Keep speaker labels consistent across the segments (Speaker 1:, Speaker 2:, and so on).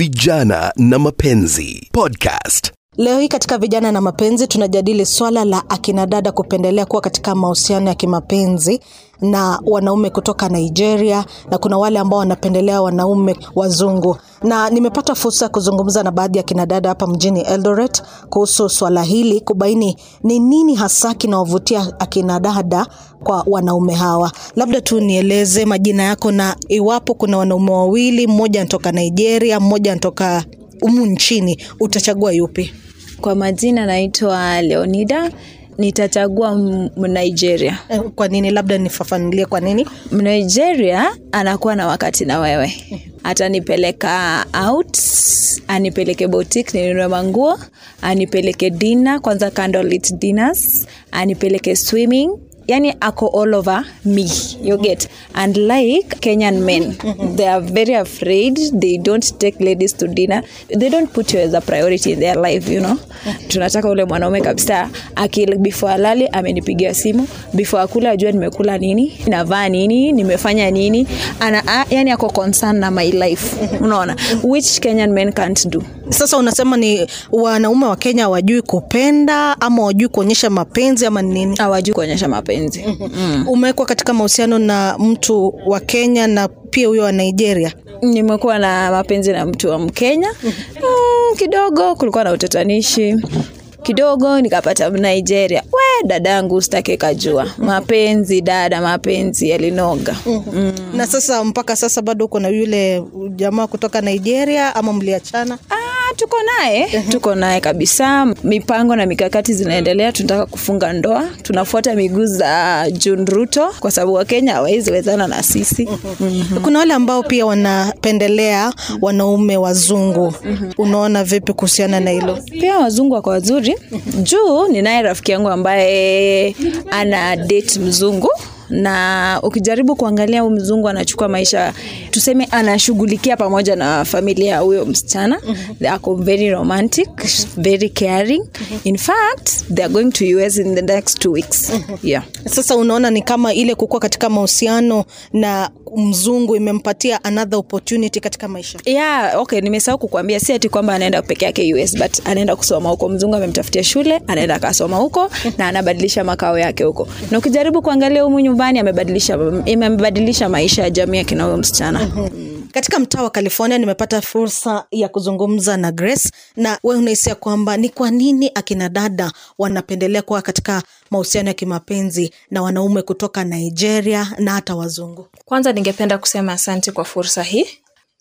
Speaker 1: Vijana na Mapenzi Podcast.
Speaker 2: Leo hii katika vijana na mapenzi tunajadili swala la akina dada kupendelea kuwa katika mahusiano ya kimapenzi na wanaume kutoka Nigeria na kuna wale ambao wanapendelea wanaume wazungu, na nimepata fursa ya kuzungumza na baadhi ya kina dada hapa mjini Eldoret kuhusu swala hili, kubaini ni nini hasa kinawavutia akina dada kwa wanaume hawa. Labda tu nieleze majina yako na iwapo kuna wanaume wawili, mmoja anatoka Nigeria, mmoja anatoka humu nchini, utachagua yupi?
Speaker 3: Kwa majina naitwa Leonida, nitachagua Nigeria. Mnigeria.
Speaker 2: Eh, Kwa nini? Labda nifafanulie kwa nini.
Speaker 3: Mnigeria anakuwa na wakati na wewe, atanipeleka out, anipeleke boutique ninunue manguo, anipeleke dinner, kwanza candlelit dinners, anipeleke swimming yani ako all over me you get? And like kenyan men they are very afraid they don't take ladies to dinner. They don't put you as a priority in their life you know? Tunataka ule mwanaume kabisa akil before alali amenipigia simu before akula ajua nimekula nini navaa nini nimefanya nini. Ana a, yani ako concern na my life unaona? Which kenyan men can't do.
Speaker 2: Sasa unasema ni wanaume wa Kenya hawajui kupenda ama hawajui kuonyesha mapenzi ama nini?
Speaker 3: hawajui kuonyesha mapenzi mm.
Speaker 2: Umewekwa katika mahusiano na mtu wa Kenya na pia huyo wa Nigeria.
Speaker 3: nimekuwa na mapenzi na mtu wa mkenya. Mm, kidogo kulikuwa na utatanishi kidogo nikapata nigeria. We dadangu sitake kajua mapenzi dada mapenzi yalinoga. Mm.
Speaker 2: Na sasa mpaka sasa bado uko na yule jamaa kutoka Nigeria ama mliachana?
Speaker 3: Tuko naye. Tuko naye kabisa. Mipango na mikakati zinaendelea. Tunataka kufunga ndoa. Tunafuata miguu za junruto kwa sababu wakenya hawawezi wezana na sisi.
Speaker 2: Kuna wale ambao pia wanapendelea wanaume wazungu. Unaona vipi kuhusiana na hilo?
Speaker 3: pia wazungu wako wazuri. Juu ninaye rafiki yangu ambaye ana date mzungu na ukijaribu kuangalia huyu mzungu anachukua maisha tuseme anashughulikia pamoja na familia huyo msichana ako very romantic very caring. In fact they are going to us in the next two weeks. Yeah.
Speaker 2: Sasa unaona ni kama ile kukuwa katika mahusiano na mzungu imempatia another opportunity katika maisha.
Speaker 3: yeah okay nimesahau kukuambia si ati kwamba anaenda peke yake us but anaenda kusoma huko. Mzungu amemtafutia shule anaenda akasoma huko na anabadilisha makao yake huko. Na ukijaribu kuangalia humu nyumbani amebadilisha imebadilisha maisha ya jamii akina huyo msichana.
Speaker 2: Katika mtaa wa California nimepata fursa ya kuzungumza na Grace, na wewe unahisia kwamba ni kwa nini akina dada wanapendelea kuwa katika mahusiano ya kimapenzi na wanaume kutoka Nigeria na hata wazungu?
Speaker 4: kwanza ningependa kusema asante kwa fursa hii.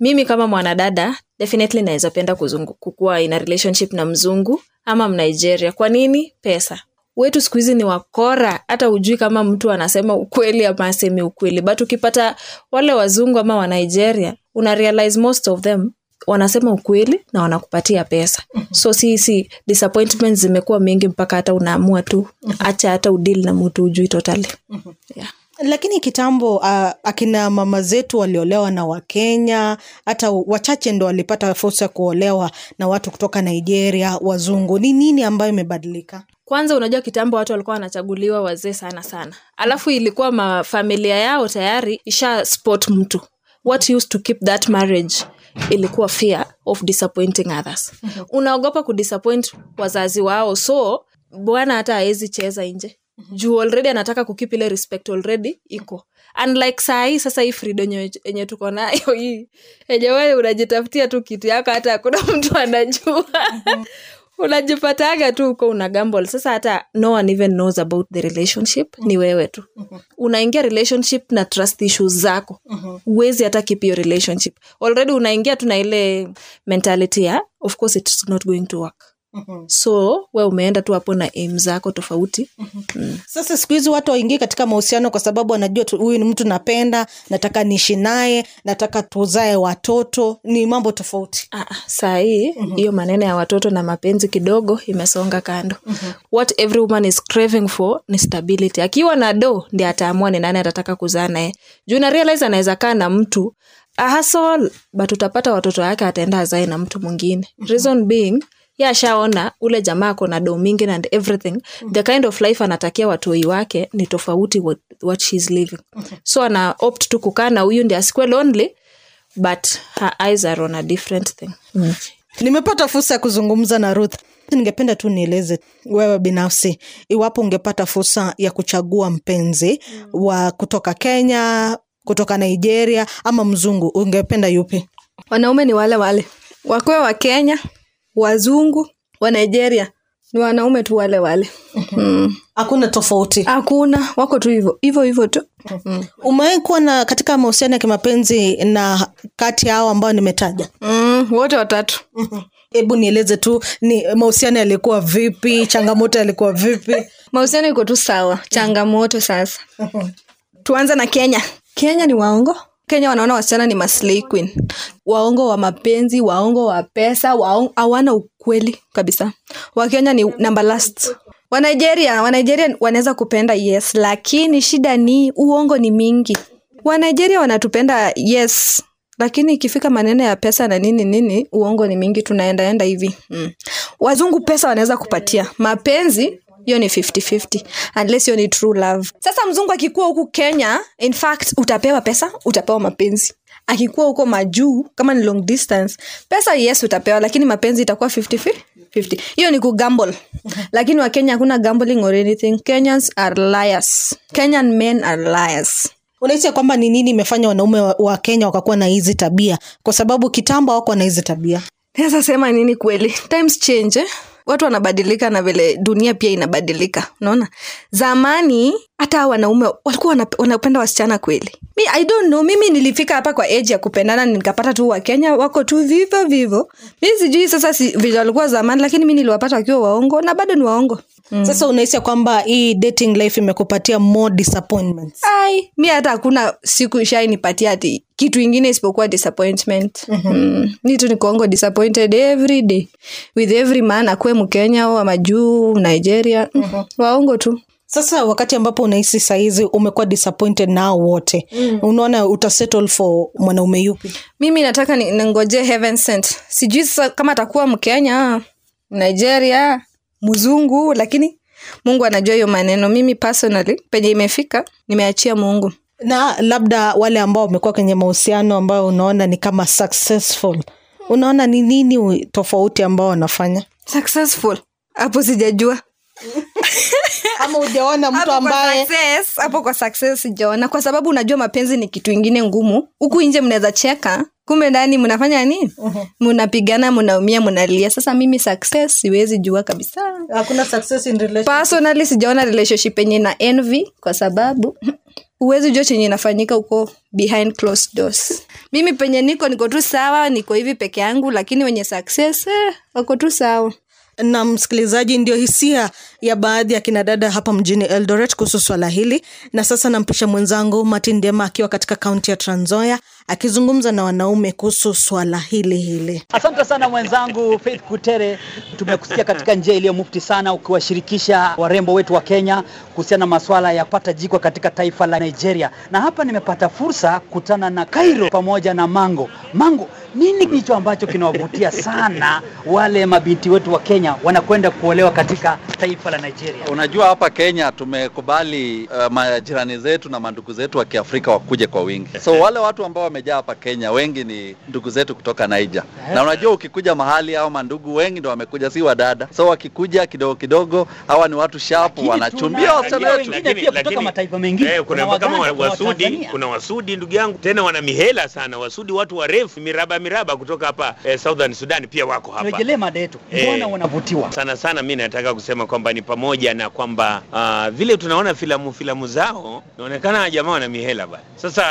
Speaker 4: Mimi kama mwanadada definitely naweza penda kuzungu- kukuwa ina relationship na mzungu ama mnigeria. Kwa nini? Pesa wetu siku hizi ni wakora. Hata ujui kama mtu anasema ukweli ama aseme ukweli. But ukipata wale wazungu ama wa nigeria una realize most of them wanasema ukweli na wanakupatia pesa. So sisi disappointments zimekuwa mingi mpaka hata unaamua tu acha hata udili na mtu ujui totally. Yeah.
Speaker 2: Lakini kitambo uh, akina mama zetu waliolewa na Wakenya, hata wachache ndo walipata fursa ya kuolewa na watu kutoka Nigeria, wazungu. Ni nini ambayo imebadilika?
Speaker 4: Kwanza unajua kitambo watu walikuwa wanachaguliwa wazee sana sana. Alafu ilikuwa mafamilia yao tayari isha spot mtu. What used to keep that marriage? Ilikuwa fear of disappointing others. Unaogopa kudisappoint wazazi wao so bwana hata awezi cheza nje. Juu already anataka kukip ile respect already iko. Unlike saa hii sasa hii freedom yenye- yenye tuko nayo hii. Yenye wewe unajitafutia tu kitu yako hata hakuna mtu anajua unajipataga tu uko una gamble. Sasa hata no one even knows about the relationship. Ni wewe tu. Unaingia relationship na trust issues zako. Huwezi hata keep your relationship. Already unaingia tu na ile mentality ya of course it's not going to work so we umeenda tu hapo na aim zako tofauti.
Speaker 2: Sasa siku hizi watu waingii katika mahusiano kwa sababu wanajua huyu ni mtu napenda, nataka niishi naye, nataka tuzae watoto. Ni mambo tofauti.
Speaker 4: Ah, ah, saa hii hiyo maneno ya watoto na mapenzi kidogo imesonga kando. What every woman is craving for ni stability. Akiwa na do ndi ataamua ni nani atataka kuzaa naye. Juu na realize anaweza kaa na mtu ahasol but utapata watoto wake ataenda azae na mtu mwingine. Reason being ye ashaona ule jamaa ako na do mingi and everything. The kind of life anatakia watoi wake ni tofauti what, what she's living. So ana opt tu kukaa na huyu ndi asikwe lonely but her eyes are on a different thing.
Speaker 2: Nimepata fursa ya kuzungumza na ruth. Ningependa tu nieleze wewe binafsi iwapo ungepata fursa ya kuchagua mpenzi wa kutoka kenya kutoka nigeria ama mzungu ungependa yupi?
Speaker 5: Wanaume ni wale wale. Wakiwe wa kenya wazungu wa nigeria ni wanaume tu wale wale. Mm.
Speaker 2: hakuna tofauti.
Speaker 5: Hakuna wako tu hivyo hivyo hivyo tu. Mm.
Speaker 2: umewahi kuwa na katika mahusiano ya kimapenzi na kati ya hao ambao nimetaja?
Speaker 5: Mm, wote watatu.
Speaker 2: Hebu nieleze tu ni mahusiano yalikuwa vipi changamoto yalikuwa vipi?
Speaker 5: Mahusiano iko tu sawa changamoto sasa. Tuanze na kenya. Kenya ni waongo kenya wanaona wasichana ni maslay queen. Waongo wa mapenzi waongo wa pesa hawana ukweli kabisa. Wakenya ni number last. Wanigeria wanigeria wanaweza kupenda yes lakini shida ni uongo ni mingi. Wanigeria wanatupenda yes lakini ikifika maneno ya pesa na nini nini uongo ni mingi tunaendaenda hivi. Mm. wazungu pesa wanaweza kupatia. Mapenzi hiyo ni 50-50 unless hiyo ni true love. Sasa mzungu akikuwa huku kenya in fact utapewa pesa utapewa mapenzi. Akikuwa huko majuu kama ni long distance pesa yes utapewa lakini mapenzi itakuwa 50 50 hiyo ni kugamble lakini wakenya hakuna gambling or anything. Kenyans are liars. Kenyan men are liars.
Speaker 2: Unahisi kwamba ni nini imefanya wanaume wa, wa kenya wakakuwa na hizi tabia? Kwa sababu kitambo wako na hizi tabia.
Speaker 5: Sema nini kweli? Times change eh? Watu wanabadilika na vile dunia pia inabadilika unaona? Zamani hata wanaume walikuwa wana- wanapenda wasichana kweli mi i don't know mimi nilifika hapa kwa age ya kupendana nikapata tu wakenya wako tu vivo vivo mi sijui sasa si, vile walikuwa zamani lakini mi niliwapata wakiwa waongo na bado ni waongo
Speaker 2: mm. sasa unahisia kwamba hii dating life imekupatia more disappointments
Speaker 5: ai mi hata hakuna siku ishainipatia ati kitu ingine isipokuwa disappointment mm-hmm. mm. mi tu nikuongo disappointed every day with every man akuwe mkenya au majuu nigeria mm-hmm. waongo tu
Speaker 2: sasa wakati ambapo unahisi sahizi umekuwa disappointed nao wote mm. unaona utasettle for mwanaume yupi?
Speaker 5: Mimi nataka ningojee ningoje heaven sent. Sijui sasa kama atakuwa mkenya nigeria mzungu lakini mungu anajua hiyo maneno. Mimi personally penye imefika nimeachia mungu.
Speaker 2: Na labda wale ambao wamekuwa kwenye mahusiano ambayo unaona ni kama successful unaona ni nini tofauti ambao wanafanya?
Speaker 5: Successful? Hapo sijajua
Speaker 2: ama ujaona mtu ambaye
Speaker 5: hapo kwa success sijaona. Kwa sababu unajua mapenzi ni kitu ingine ngumu. Huku nje mnaweza cheka. Kumbe ndani mnafanya nini? Mnapigana mnaumia mnalia. Sasa mimi success siwezi jua kabisa.
Speaker 2: Hakuna success in relationship.
Speaker 5: Personally sijaona relationship yenye na envy kwa sababu huwezi jua chenye inafanyika huko behind closed doors. Mimi penye niko niko tu sawa niko hivi peke yangu lakini wenye success eh, wako tu sawa
Speaker 2: na msikilizaji ndio hisia ya baadhi ya kinadada hapa mjini eldoret kuhusu swala hili. Na sasa nampisha mwenzangu martin dema akiwa katika kaunti ya tranzoya akizungumza na wanaume kuhusu swala hili hili.
Speaker 6: Asante sana mwenzangu Faith Kutere, tumekusikia katika njia iliyo mufti sana, ukiwashirikisha warembo wetu wa Kenya kuhusiana na masuala ya kupata jikwa katika taifa la Nigeria, na hapa nimepata fursa kutana na Kairo pamoja na Mango. Mango, nini kicho ambacho kinawavutia sana wale mabinti wetu wa Kenya wanakwenda kuolewa katika taifa la Nigeria?
Speaker 7: Unajua hapa Kenya tumekubali uh, majirani zetu na mandugu zetu wa Kiafrika wakuje kwa wingi. So wale watu ambao wamejaa hapa Kenya wengi ni ndugu zetu kutoka Niger. Na unajua ukikuja mahali hao mandugu wengi ndo wamekuja, si wadada. So wakikuja kidogo kidogo, hawa ni watu
Speaker 6: shapu,
Speaker 7: wanachumbia wasichana wetu.
Speaker 6: kutoka mataifa mengine.
Speaker 8: Eh, kuna,
Speaker 6: kuna
Speaker 8: wasudi kuna wasudi ndugu yangu tena wana mihela sana wasudi watu warefu miraba miraba kutoka hapa eh, southern sudan pia wako hapa
Speaker 6: Turejelee mada yetu,
Speaker 8: Eh.
Speaker 6: mbona wanavutiwa?
Speaker 8: sana sana mi nataka kusema kwamba ni pamoja na kwamba uh, vile tunaona filamu filamu zao inaonekana jamaa wana mihela bana sasa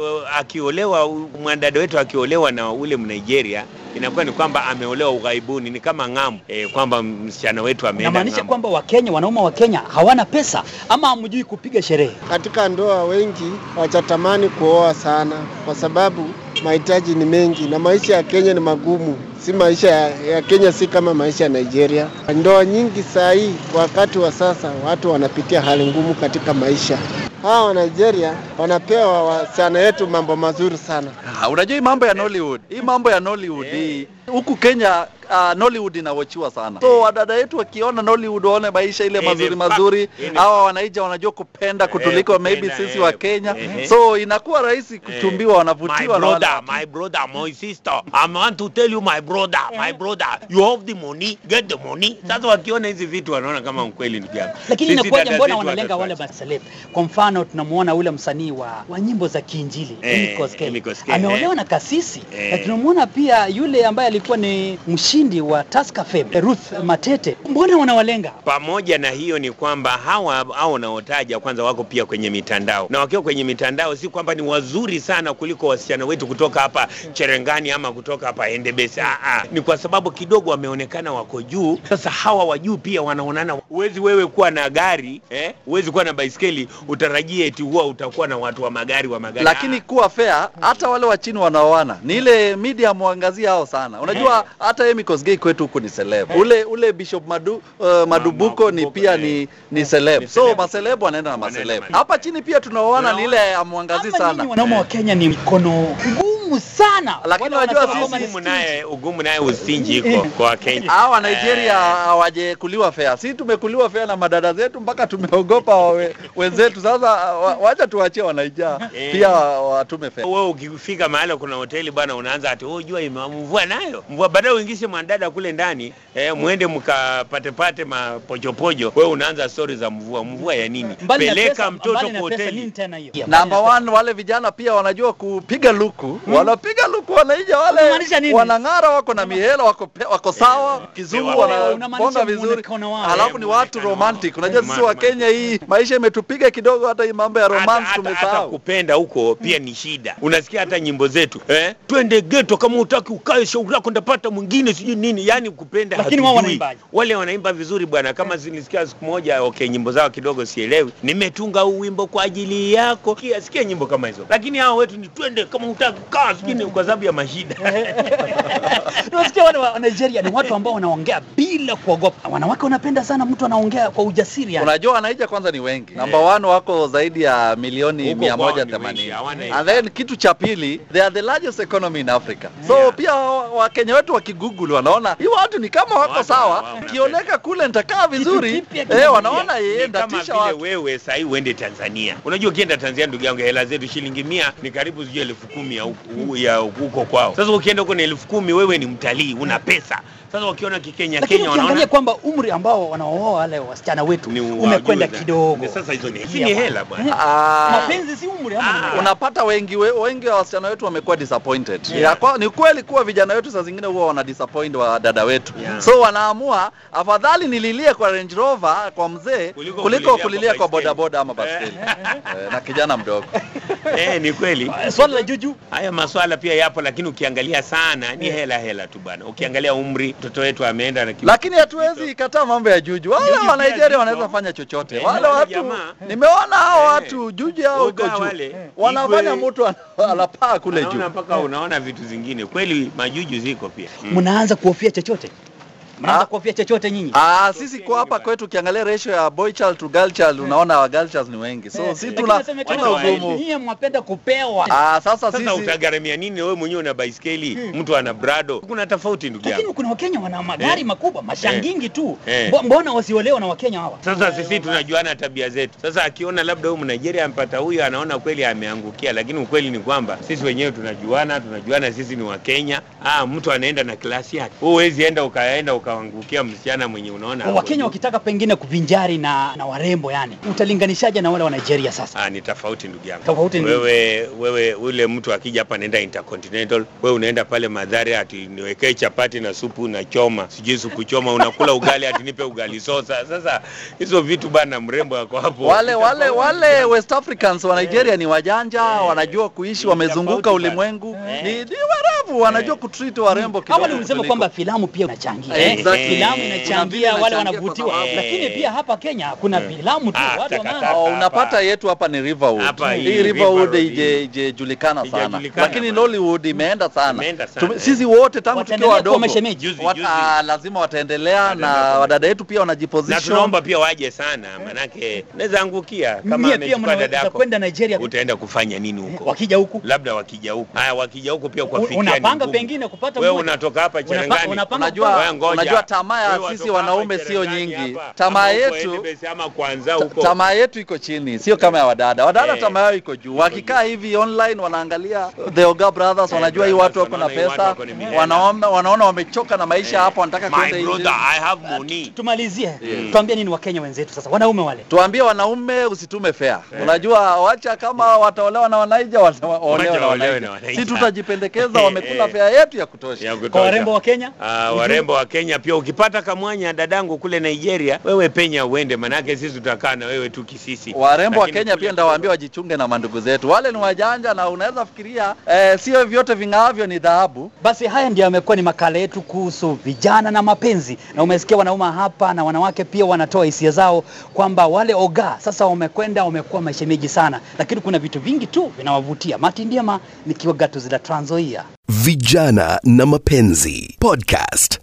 Speaker 8: uh, akiolewa mwanadada wetu akiolewa na ule mnigeria inakuwa ni kwamba ameolewa ughaibuni ni kama ng'ambo eh, kwamba msichana wetu ameenda
Speaker 6: Inamaanisha kwamba Wakenya, wanaume wa Kenya hawana pesa ama hamjui kupiga sherehe?
Speaker 9: Katika ndoa wengi wachatamani kuoa sana, kwa sababu mahitaji ni mengi na maisha ya Kenya ni magumu. Si maisha ya, ya Kenya si kama maisha ya Nigeria. Ndoa nyingi saa hii wakati wa sasa, watu wanapitia hali ngumu katika maisha. Hawa wa Nigeria wanapewa wasichana yetu mambo mazuri sana.
Speaker 7: Ha, unajua hii mambo ya Nollywood, hii mambo ya Nollywood hii huku Kenya uh, Nollywood inawachiwa sana. So wadada wetu wakiona Nollywood waone maisha ile
Speaker 8: Eh,
Speaker 7: mazuri mazuri,
Speaker 8: eh,
Speaker 7: hawa wanaija wanajua kupenda kutuliko
Speaker 8: kupenda,
Speaker 7: maybe sisi
Speaker 8: eh,
Speaker 7: wa Kenya.
Speaker 8: eh.
Speaker 7: So inakuwa rahisi kuchumbiwa, wanavutiwa na wale
Speaker 8: brother, my brother, my sister. I want to tell you my brother, my brother, you have the money, get the money. Sasa wakiona hizi vitu wanaona kama ukweli ndugu yangu.
Speaker 6: lakini inakuwaje mbona wanalenga wale maseleb kwa mfano tunamuona ule msanii wa, wa nyimbo za kiinjili
Speaker 8: Eh,
Speaker 6: Emmy Koskei. Ameolewa
Speaker 8: eh.
Speaker 6: na kasisi
Speaker 8: Eh.
Speaker 6: na tunamuona pia yule ambaye alikuwa ni mshindi wa Tusker Fame Ruth Matete mbona wanawalenga
Speaker 8: Pamoja na hiyo ni kwamba hawa hao wanaotaja kwanza wako pia kwenye mitandao, na wakiwa kwenye mitandao si kwamba ni wazuri sana kuliko wasichana wetu kutoka hapa Cherengani ama kutoka hapa Endebesi. Ah, ah. Ni kwa sababu kidogo wameonekana wako juu. Sasa hawa wa juu pia wanaonana. Huwezi wewe kuwa na gari eh, huwezi kuwa na baiskeli utarajie eti huwa utakuwa na watu wa magari wa magari.
Speaker 7: lakini kuwa fair, hata wale wa chini wanaoana ni ile media muangazia hao sana. Unajua hata Emmy Kosgei kwetu huku ni celeb, ule ule Bishop Madu, uh, Madubuko ni pia ni ni celeb, so
Speaker 8: celeb.
Speaker 7: maceleb wanaenda na maceleb. Hapa chini pia tunaoana ni ile amwangazi sana,
Speaker 6: wanaume wa Kenya ni mkono ngumu sana
Speaker 7: Lakini unajua
Speaker 8: ugumu naye ugumu naye usinji iko kwa Kenya.
Speaker 7: hawa Nigeria hawaje kuliwa fair. Si tumekuliwa fair na madada zetu mpaka tumeogopa wawe, wenzetu. Sasa wacha tuwachie wanaija
Speaker 8: Eh.
Speaker 7: pia watume fair.
Speaker 8: Wewe ukifika mahali kuna hoteli bwana, unaanza ati wewe jua imemvua nayo mvua, baadaye uingishe mwanadada kule ndani eh, mwende mkapate pate mapochopojo. Wewe unaanza stori za mvua. Mvua ya nini?
Speaker 6: Mbali
Speaker 8: Peleka
Speaker 6: pesa-
Speaker 8: mtoto kwa hoteli.
Speaker 7: Number one, wale vijana pia wanajua kupiga luku, wanapiga luku, wanaija wale wanang'ara, wako na mihela, wako, wako sawa, kizungu
Speaker 6: wanaponga
Speaker 7: vizuri, alafu ni
Speaker 8: Eh,
Speaker 7: watu romantic. Unajua sisi wa Kenya hii maisha imetupiga kidogo, hata hii mambo ya romance
Speaker 8: tumesahau. hata kupenda huko pia ni shida. Unasikia hata nyimbo zetu eh? Twende geto, kama utaki ukae shauri lako, ndapata mwingine sijui nini. Yani kupenda
Speaker 6: Lakini wao wanaimbaje?
Speaker 8: Wale wanaimba vizuri bwana, kama zilisikia siku moja, okay, nyimbo zao kidogo sielewi. Nimetunga huu wimbo kwa ajili yako, sikia, sikia nyimbo kama hizo, lakini hao wetu ni twende, kama utaki ukaa, sijui ni kwa sababu ya mashida
Speaker 6: Unasikia wale wa Nigeria ni watu ambao wanaongea bila kuogopa. Wanawake wanapenda sana mtu anaongea kwa ujasiri yani.
Speaker 7: Unajua wanaija kwanza ni wengi. Number one wako zaidi ya milioni
Speaker 8: Huko
Speaker 7: mia
Speaker 8: kwao
Speaker 7: moja
Speaker 8: ni
Speaker 7: themanini.
Speaker 8: wengi, hawana
Speaker 7: And then kitu cha pili, they are the largest economy in Africa. So
Speaker 8: Yeah.
Speaker 7: pia Wakenya wetu wakigoogle wanaona hii watu ni kama wako sawa, kioneka kule nitakaa vizuri. Eh, wanaona yeye ndatisha
Speaker 8: vile
Speaker 7: watu.
Speaker 8: wewe sahii uende Tanzania. Unajua ukienda Tanzania, ndugu yangu, hela zetu shilingi 100 ni karibu sijui elfu kumi ya huku- ya huko kwao. Sasa ukienda huko na elfu kumi wewe ni mtalii, una pesa. Sasa wakiona kikenya Kenya
Speaker 6: ukiangalia
Speaker 8: wanaona
Speaker 6: kwamba umri ambao wanaooa wale wasichana wetu umekwenda kidogo.
Speaker 8: Sasa hizo ni hela bwana.
Speaker 7: Ah,
Speaker 6: Mapenzi si umri ama
Speaker 8: Ah.
Speaker 7: unapata wengi we, wengi wa wasichana wetu wamekuwa disappointed. Ya, kwa, ni kweli kuwa vijana wetu saa zingine huwa wana disappoint wa dada wetu.
Speaker 8: Yeah.
Speaker 7: So wanaamua afadhali nililie kwa Range Rover kwa mzee
Speaker 8: Kuliko
Speaker 7: kuliko
Speaker 8: kulilia
Speaker 7: kulilia
Speaker 8: kwa
Speaker 7: kwa bodaboda ama baskeli. Eh, na kijana mdogo.
Speaker 8: Eh, ni kweli.
Speaker 6: swali la juju
Speaker 8: Haya maswala pia yapo, lakini ukiangalia sana ni hela hela tu bwana. Ukiangalia umri, mtoto wetu ameenda na kitu-
Speaker 7: lakini hatuwezi ikataa mambo ya juju. Wale wa Nigeria wanaweza fanya chochote.
Speaker 8: Eh,
Speaker 7: Wale watu nimeona hao
Speaker 8: Eh.
Speaker 7: watu juju hao huko juu wanafanya mtu ana- anapaa kule juu.
Speaker 8: Unaona mpaka unaona vitu zingine. Kweli majuju ziko pia. Mm.
Speaker 6: mnaanza kuhofia chochote, mnaanza
Speaker 7: Ah.
Speaker 6: kuhofia chochote nyinyi.
Speaker 7: Ah, sisi kwa hapa kwetu ukiangalia ratio ya boy child to girl child unaona wa girl child ni wengi. So sisi tuna tuna ugumu.
Speaker 6: nyinyi mwapenda kupewa.
Speaker 7: Ah, sasa
Speaker 8: Sasa utagaramia nini wewe mwenyewe una baiskeli, mtu ana brado? Kuna tofauti ndugu
Speaker 6: Lakini kuna Wakenya wana magari
Speaker 8: Eh.
Speaker 6: makubwa, mashangingi tu.
Speaker 8: Eh.
Speaker 6: Mbona wasiolewa na Wakenya hawa?
Speaker 8: Sasa sisi tunajuana tabia zetu. Sasa akiona labda huyu Mnigeria ampata huyu, anaona kweli ameangukia, lakini ukweli ni kwamba sisi wenyewe tunajuana, tunajuana sisi ni Wakenya. Ah, mtu anaenda na klasi yake. Wewe huwezi enda ukaenda ukaangukia msichana mwenye unaona hapo
Speaker 6: Wakenya wakitaka pengine kuvinjari na, na warembo yani, utalinganishaje na wale wa Nigeria sasa?
Speaker 8: Ah, ni tofauti ndugu yangu.
Speaker 6: Tofauti ni
Speaker 8: wewe wewe ule mtu akija hapa anaenda Intercontinental, wewe unaenda pale Madhare ati niwekee chapati na supu na choma, sijui supu choma, unakula ugali ati nipe ugali sosa. Sasa hizo vitu bana, mrembo yako hapo.
Speaker 7: wale
Speaker 8: Ni
Speaker 7: wale wale West Africans wa Nigeria ni wajanja, wanajua kuishi, wamezunguka ulimwengu yeah. Ni, ni warevu, wanajua kutreat warembo kidogo.
Speaker 6: Awali ulisema kwamba filamu pia inachangia.
Speaker 7: Eh, exactly.
Speaker 6: Filamu inachangia, wale wanavutiwa, lakini
Speaker 8: Eh.
Speaker 6: pia hapa Kenya kuna filamu tu
Speaker 8: Ah,
Speaker 6: watu.
Speaker 7: Oh, unapata yetu hapa ni Riverwood.
Speaker 8: Hii
Speaker 7: hii Riverwood ijejulikana sana, lakini. Nollywood imeenda sana.
Speaker 8: Eh.
Speaker 7: Sisi wote tangu tukiwa
Speaker 6: Wataendelea
Speaker 7: wadogo lazima wataendelea na wadada yetu pia
Speaker 8: na tunaomba pia waje sana, manake naweza angukia kama amechukua dada yako,
Speaker 6: kwenda Nigeria
Speaker 8: utaenda kufanya nini huko?
Speaker 6: wakija huku
Speaker 8: labda wakija huku haya, wakija huku pia kwa fikia
Speaker 6: unapanga pengine kupata
Speaker 8: wewe unatoka hapa Cherangani
Speaker 7: Unajua. Unajua tamaa ya sisi wanaume sio nyingi. Tamaa yetu tamaa yetu iko chini, sio kama ya wadada. Wadada
Speaker 8: Eh.
Speaker 7: tamaa yao iko juu. Wakikaa hivi online wanaangalia The Oga Brothers, wanajua hii watu wako na pesa, wanaona wanaona wamechoka na maisha
Speaker 8: Eh.
Speaker 7: hapo, wanataka kwenda
Speaker 8: money.
Speaker 6: tumalizie
Speaker 7: Mm.
Speaker 6: tuambie nini wakenya wenzetu sasa wanaume wale
Speaker 7: Tuambie wanaume usitume fea. Unajua wacha kama wataolewa na wanaija wataolewa na
Speaker 8: waolewe
Speaker 7: wanaija.
Speaker 8: na wanaija.
Speaker 7: Si tutajipendekeza, wamekula
Speaker 8: Eh.
Speaker 7: fea yetu ya kutosha.
Speaker 6: Kwa warembo wa kenya
Speaker 8: Ah, warembo wa Kenya pia ukipata kamwanya dadangu kule Nigeria, wewe penya uende, manake sisi tutakaa na wewe tu kisisi.
Speaker 7: Warembo wa Kenya pia ndawaambia wajichunge na mandugu zetu. Wale ni wajanja na unaweza fikiria eh, sio vyote ving'aavyo ni dhahabu.
Speaker 6: basi haya ndio yamekuwa ni makala yetu kuhusu vijana na mapenzi na umesikia wanaume hapa na wanawake pia wanatoa hisia zao kwamba wale oga sasa wamekwenda wamekuwa mashemeji sana lakini kuna vitu vingi tu vinawavutia mati ndiema nikiwa gatuzi la Trans Nzoia
Speaker 1: Vijana na mapenzi podcast.